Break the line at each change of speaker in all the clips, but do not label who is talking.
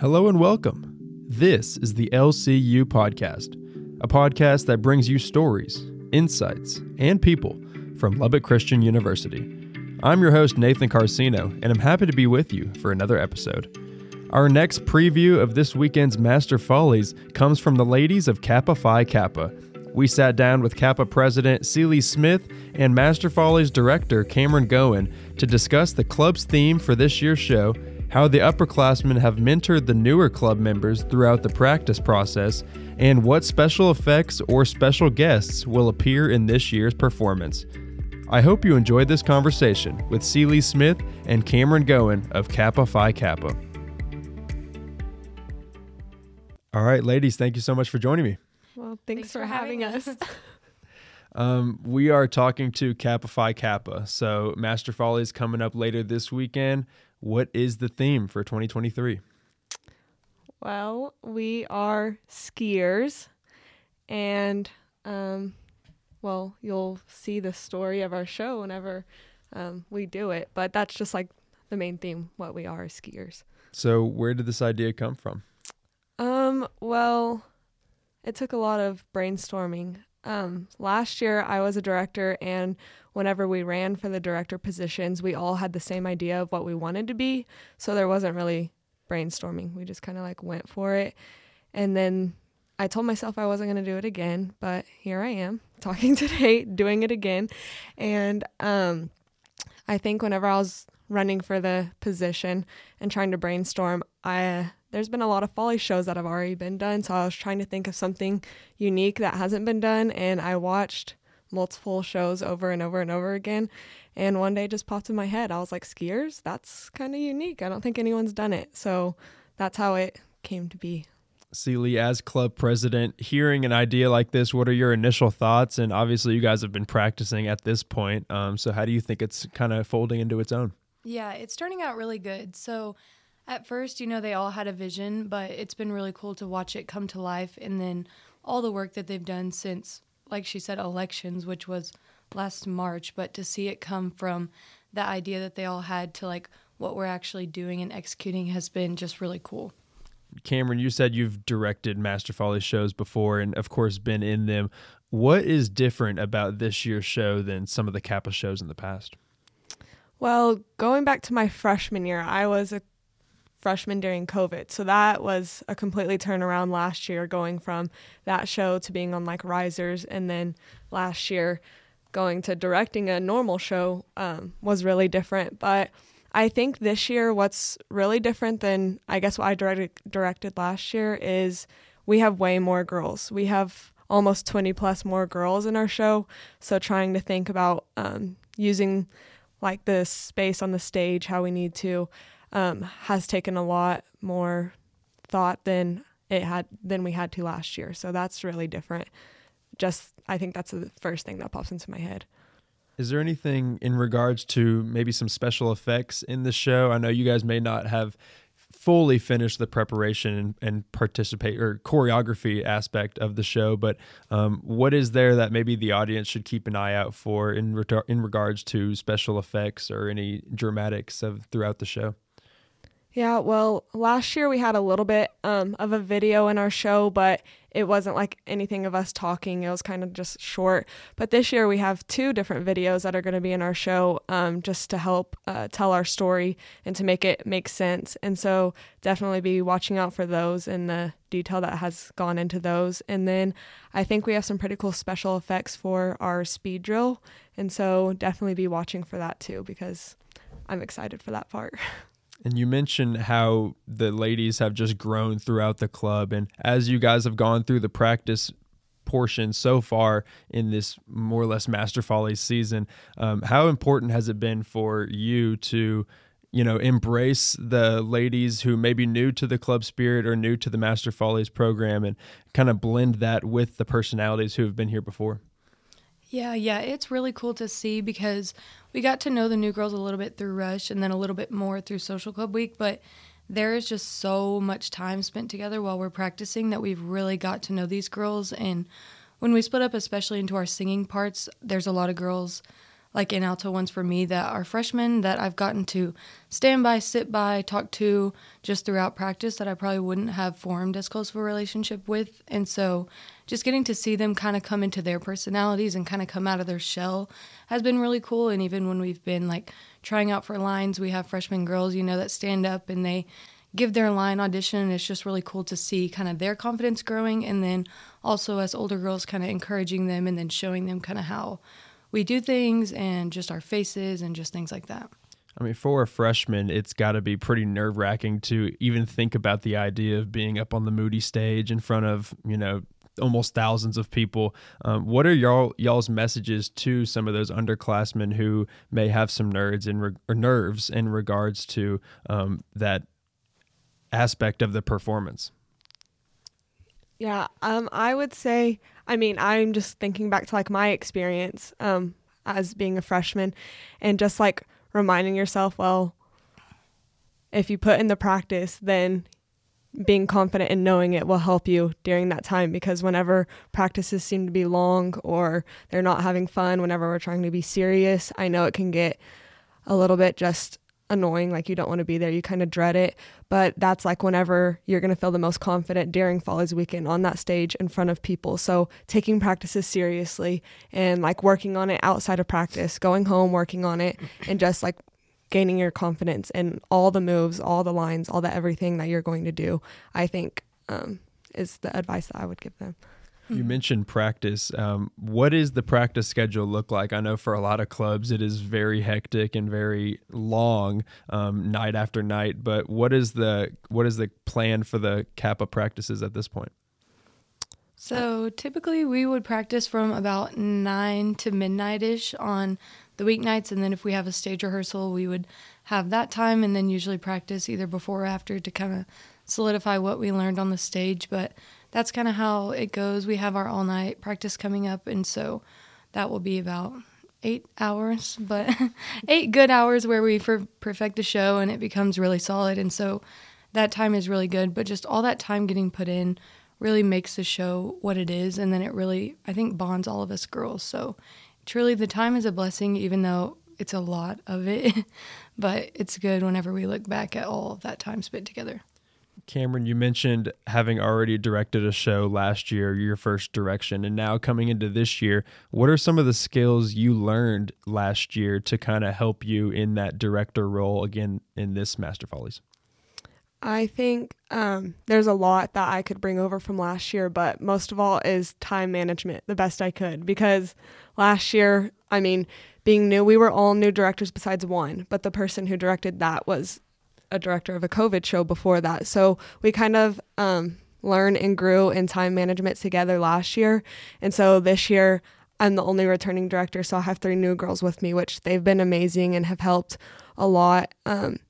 Hello and welcome. This is the LCU Podcast, a podcast that brings you stories, insights, and people from Lubbock Christian University. I'm your host, Nathan Carcino, and I'm happy to be with you for another episode. Our next preview of this weekend's Master Follies comes from the ladies of Kappa Phi Kappa. We sat down with Kappa President Celee Smith and Master Follies Director Kamryn Goen to discuss the club's theme for this year's show how the upperclassmen have mentored the newer club members throughout the practice process, and what special effects or special guests will appear in this year's performance. I hope you enjoyed this conversation with Celee Smith and Kamryn Goen of Kappa Phi Kappa. All right, ladies, thank you so much for joining me.
Well, thanks, thanks for, for, having, having us.
um, we are talking to Kappa Phi Kappa. So, Master Folly is coming up later this weekend. What is the theme for 2023?
Well, we are skiers, and um, well, you'll see the story of our show whenever um, we do it. But that's just like the main theme. What we are skiers.
So, where did this idea come from?
Um. Well, it took a lot of brainstorming. Um, last year, I was a director, and whenever we ran for the director positions, we all had the same idea of what we wanted to be. So there wasn't really brainstorming. We just kind of like went for it. And then I told myself I wasn't going to do it again, but here I am talking today, doing it again. And um, I think whenever I was running for the position and trying to brainstorm, I there's been a lot of folly shows that have already been done. So I was trying to think of something unique that hasn't been done. And I watched multiple shows over and over and over again. And one day just popped in my head. I was like, skiers? That's kind of unique. I don't think anyone's done it. So that's how it came to be.
Celee, as club president, hearing an idea like this, what are your initial thoughts? And obviously, you guys have been practicing at this point. Um, so, how do you think it's kind of folding into its own?
Yeah, it's turning out really good. So, at first, you know, they all had a vision, but it's been really cool to watch it come to life and then all the work that they've done since, like she said, elections, which was last March, but to see it come from the idea that they all had to like what we're actually doing and executing has been just really cool.
Kamryn, you said you've directed Master Folly shows before and, of course, been in them. What is different about this year's show than some of the Kappa shows in the past?
Well, going back to my freshman year, I was a freshman during COVID. So that was a completely turnaround last year, going from that show to being on like Risers. And then last year, going to directing a normal show um, was really different. But I think this year, what's really different than I guess what I directed, directed last year is we have way more girls. We have almost 20 plus more girls in our show. So trying to think about um, using like the space on the stage, how we need to um, has taken a lot more thought than it had than we had to last year. So that's really different. Just I think that's the first thing that pops into my head.
Is there anything in regards to maybe some special effects in the show? I know you guys may not have fully finish the preparation and, and participate or choreography aspect of the show, but um, what is there that maybe the audience should keep an eye out for in in regards to special effects or any dramatics of throughout the show?
Yeah, well, last year we had a little bit um, of a video in our show, but it wasn't like anything of us talking. It was kind of just short. But this year we have two different videos that are going to be in our show um, just to help uh, tell our story and to make it make sense. And so definitely be watching out for those and the detail that has gone into those. And then I think we have some pretty cool special effects for our speed drill. And so definitely be watching for that too because I'm excited for that part.
And you mentioned how the ladies have just grown throughout the club. And as you guys have gone through the practice portion so far in this more or less Master Follies season, um, how important has it been for you to, you know, embrace the ladies who may be new to the club spirit or new to the Master Follies program and kind of blend that with the personalities who have been here before?
Yeah, yeah, it's really cool to see because we got to know the new girls a little bit through Rush and then a little bit more through Social Club Week, but there is just so much time spent together while we're practicing that we've really got to know these girls. And when we split up especially into our singing parts, there's a lot of girls like in alto ones for me that are freshmen that I've gotten to stand by, sit by, talk to just throughout practice that I probably wouldn't have formed as close of a relationship with. And so just getting to see them kind of come into their personalities and kind of come out of their shell has been really cool. And even when we've been like trying out for lines, we have freshman girls, you know, that stand up and they give their line audition it's just really cool to see kind of their confidence growing and then also as older girls kind of encouraging them and then showing them kind of how we do things and just our faces and just things like that.
I mean, for a freshman, it's got to be pretty nerve wracking to even think about the idea of being up on the Moody stage in front of, you know, almost thousands of people. Um, what are y'all y'all's messages to some of those underclassmen who may have some nerds in re- or nerves in regards to um, that aspect of the performance?
Yeah, um, I would say, I mean, I'm just thinking back to like my experience um, as being a freshman and just like reminding yourself, well, if you put in the practice, then being confident in knowing it will help you during that time because whenever practices seem to be long or they're not having fun, whenever we're trying to be serious, I know it can get a little bit just annoying like you don't want to be there you kind of dread it. But that's like whenever you're going to feel the most confident during Follies weekend on that stage in front of people. So taking practices seriously and like working on it outside of practice going home working on it and just like gaining your confidence in all the moves all the lines all the everything that you're going to do i think um, is the advice that i would give them
you mentioned practice. Um, what does the practice schedule look like? I know for a lot of clubs it is very hectic and very long, um, night after night. But what is the what is the plan for the Kappa practices at this point?
So typically we would practice from about nine to midnight ish on the weeknights, and then if we have a stage rehearsal, we would have that time, and then usually practice either before or after to kind of solidify what we learned on the stage. But that's kind of how it goes. We have our all night practice coming up, and so that will be about eight hours, but eight good hours where we perfect the show and it becomes really solid. And so that time is really good, but just all that time getting put in really makes the show what it is. And then it really, I think, bonds all of us girls. So truly, the time is a blessing, even though it's a lot of it, but it's good whenever we look back at all of that time spent together.
Kamryn, you mentioned having already directed a show last year, your first direction, and now coming into this year. What are some of the skills you learned last year to kind of help you in that director role again in this Master Follies?
I think um, there's a lot that I could bring over from last year, but most of all is time management the best I could because last year, I mean, being new, we were all new directors besides one, but the person who directed that was a director of a COVID show before that. So we kind of um, learned and grew in time management together last year. And so this year, I'm the only returning director. So I have three new girls with me, which they've been amazing and have helped a lot. Um,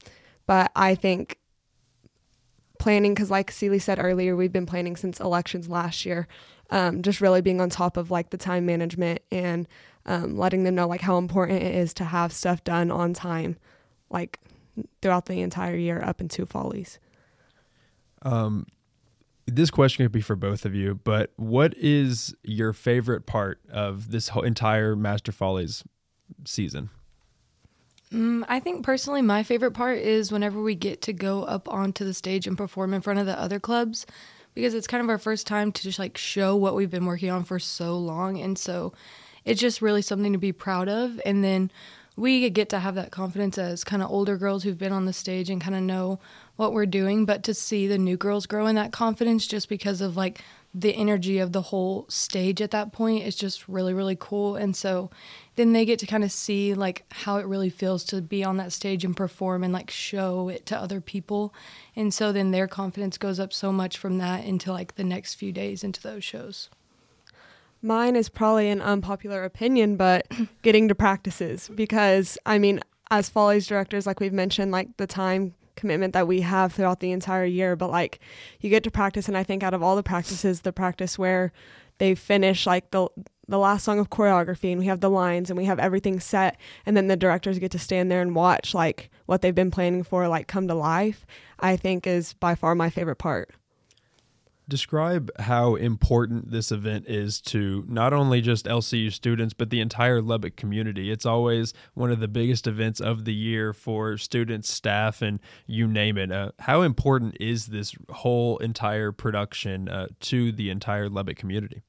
but I think planning, because like Celee said earlier, we've been planning since elections last year. Um, just really being on top of like the time management and um, letting them know like how important it is to have stuff done on time. Like throughout the entire year up into Follies?
Um, this question could be for both of you, but what is your favorite part of this whole entire Master Follies season?
Mm, I think personally, my favorite part is whenever we get to go up onto the stage and perform in front of the other clubs because it's kind of our first time to just like show what we've been working on for so long. And so it's just really something to be proud of. And then we get to have that confidence as kind of older girls who've been on the stage and kind of know what we're doing but to see the new girls grow in that confidence just because of like the energy of the whole stage at that point is just really really cool. And so then they get to kind of see like how it really feels to be on that stage and perform and like show it to other people. And so then their confidence goes up so much from that into like the next few days into those shows
Mine is probably an unpopular opinion, but getting to practices because I mean, as Follies directors, like we've mentioned, like the time commitment that we have throughout the entire year, but like you get to practice, and I think out of all the practices, the practice where they finish like the the last song of choreography and we have the lines and we have everything set and then the directors get to stand there and watch like what they've been planning for like come to life i think is by far my favorite part
Describe how important this event is to not only just LCU students, but the entire Lubbock community. It's always one of the biggest events of the year for students, staff, and you name it. Uh, how important is this whole entire production uh, to the entire Lubbock community?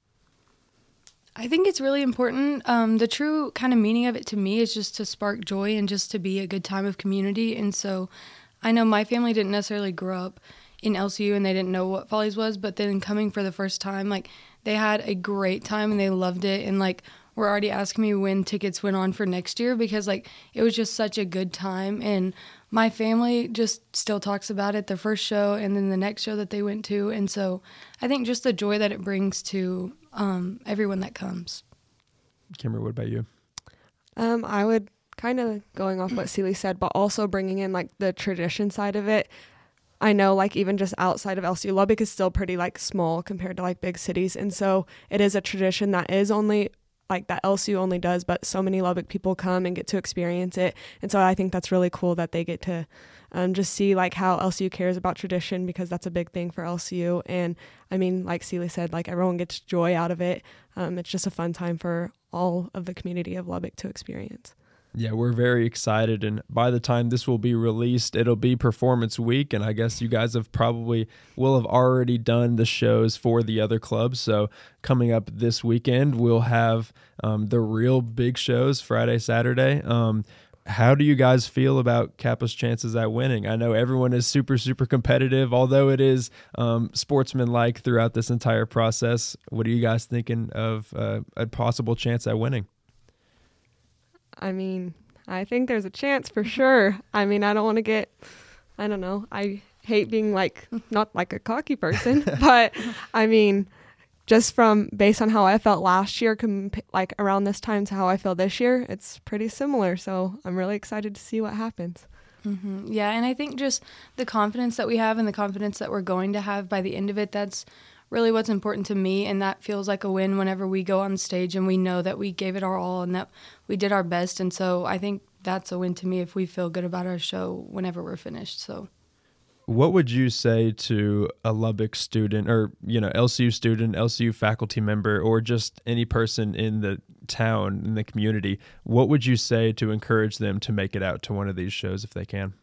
I think it's really important. Um, the true kind of meaning of it to me is just to spark joy and just to be a good time of community. And so I know my family didn't necessarily grow up in LCU and they didn't know what Follies was, but then coming for the first time, like they had a great time and they loved it. And like we're already asking me when tickets went on for next year because like it was just such a good time. And my family just still talks about it the first show and then the next show that they went to. And so I think just the joy that it brings to um, everyone that comes.
Kimber, what about you?
Um, I would kind of going off what Celee said, but also bringing in like the tradition side of it. I know like even just outside of LCU, Lubbock is still pretty like small compared to like big cities. And so it is a tradition that is only like that LCU only does, but so many Lubbock people come and get to experience it. And so I think that's really cool that they get to um, just see like how LCU cares about tradition because that's a big thing for LCU. And I mean, like Celee said, like everyone gets joy out of it. Um, it's just a fun time for all of the community of Lubbock to experience.
Yeah, we're very excited. And by the time this will be released, it'll be performance week. And I guess you guys have probably will have already done the shows for the other clubs. So coming up this weekend, we'll have um, the real big shows Friday, Saturday. Um, how do you guys feel about Kappa's chances at winning? I know everyone is super, super competitive, although it is um, sportsmanlike throughout this entire process. What are you guys thinking of uh, a possible chance at winning?
I mean, I think there's a chance for sure. I mean, I don't want to get, I don't know, I hate being like, not like a cocky person, but I mean, just from based on how I felt last year, comp- like around this time to how I feel this year, it's pretty similar. So I'm really excited to see what happens.
Mm-hmm. Yeah, and I think just the confidence that we have and the confidence that we're going to have by the end of it, that's really what's important to me and that feels like a win whenever we go on stage and we know that we gave it our all and that we did our best and so I think that's a win to me if we feel good about our show whenever we're finished. So
what would you say to a Lubbock student or you know LCU student, LCU faculty member or just any person in the town in the community? What would you say to encourage them to make it out to one of these shows if they can?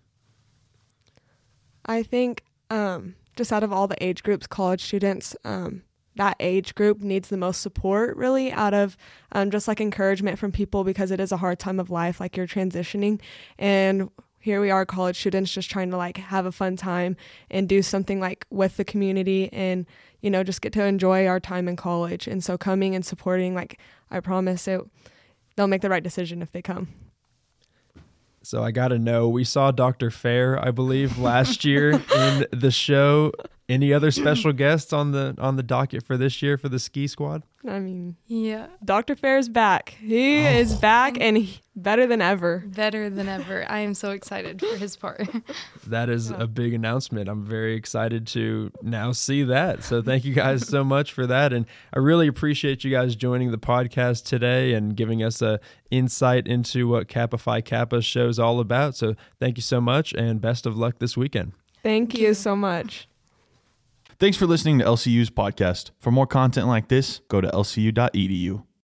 I think um, just out of all the age groups, college students, um, that age group needs the most support really out of um, just like encouragement from people because it is a hard time of life like you're transitioning. And here we are college students just trying to like have a fun time and do something like with the community and you know just get to enjoy our time in college. And so coming and supporting like i promise it they'll make the right decision if they come
so I got to know. We saw Dr. Fair, I believe, last year in the show. Any other special guests on the on the docket for this year for the ski squad?
I mean,
yeah,
Dr. Fair's back. He oh. is back and he, better than ever.
Better than ever. I am so excited for his part.
that is yeah. a big announcement. I'm very excited to now see that. So thank you guys so much for that and I really appreciate you guys joining the podcast today and giving us a insight into what Kappa Phi Kappa show's all about. So thank you so much and best of luck this weekend.
Thank, thank you. you so much.
Thanks for listening to LCU's podcast. For more content like this, go to lcu.edu.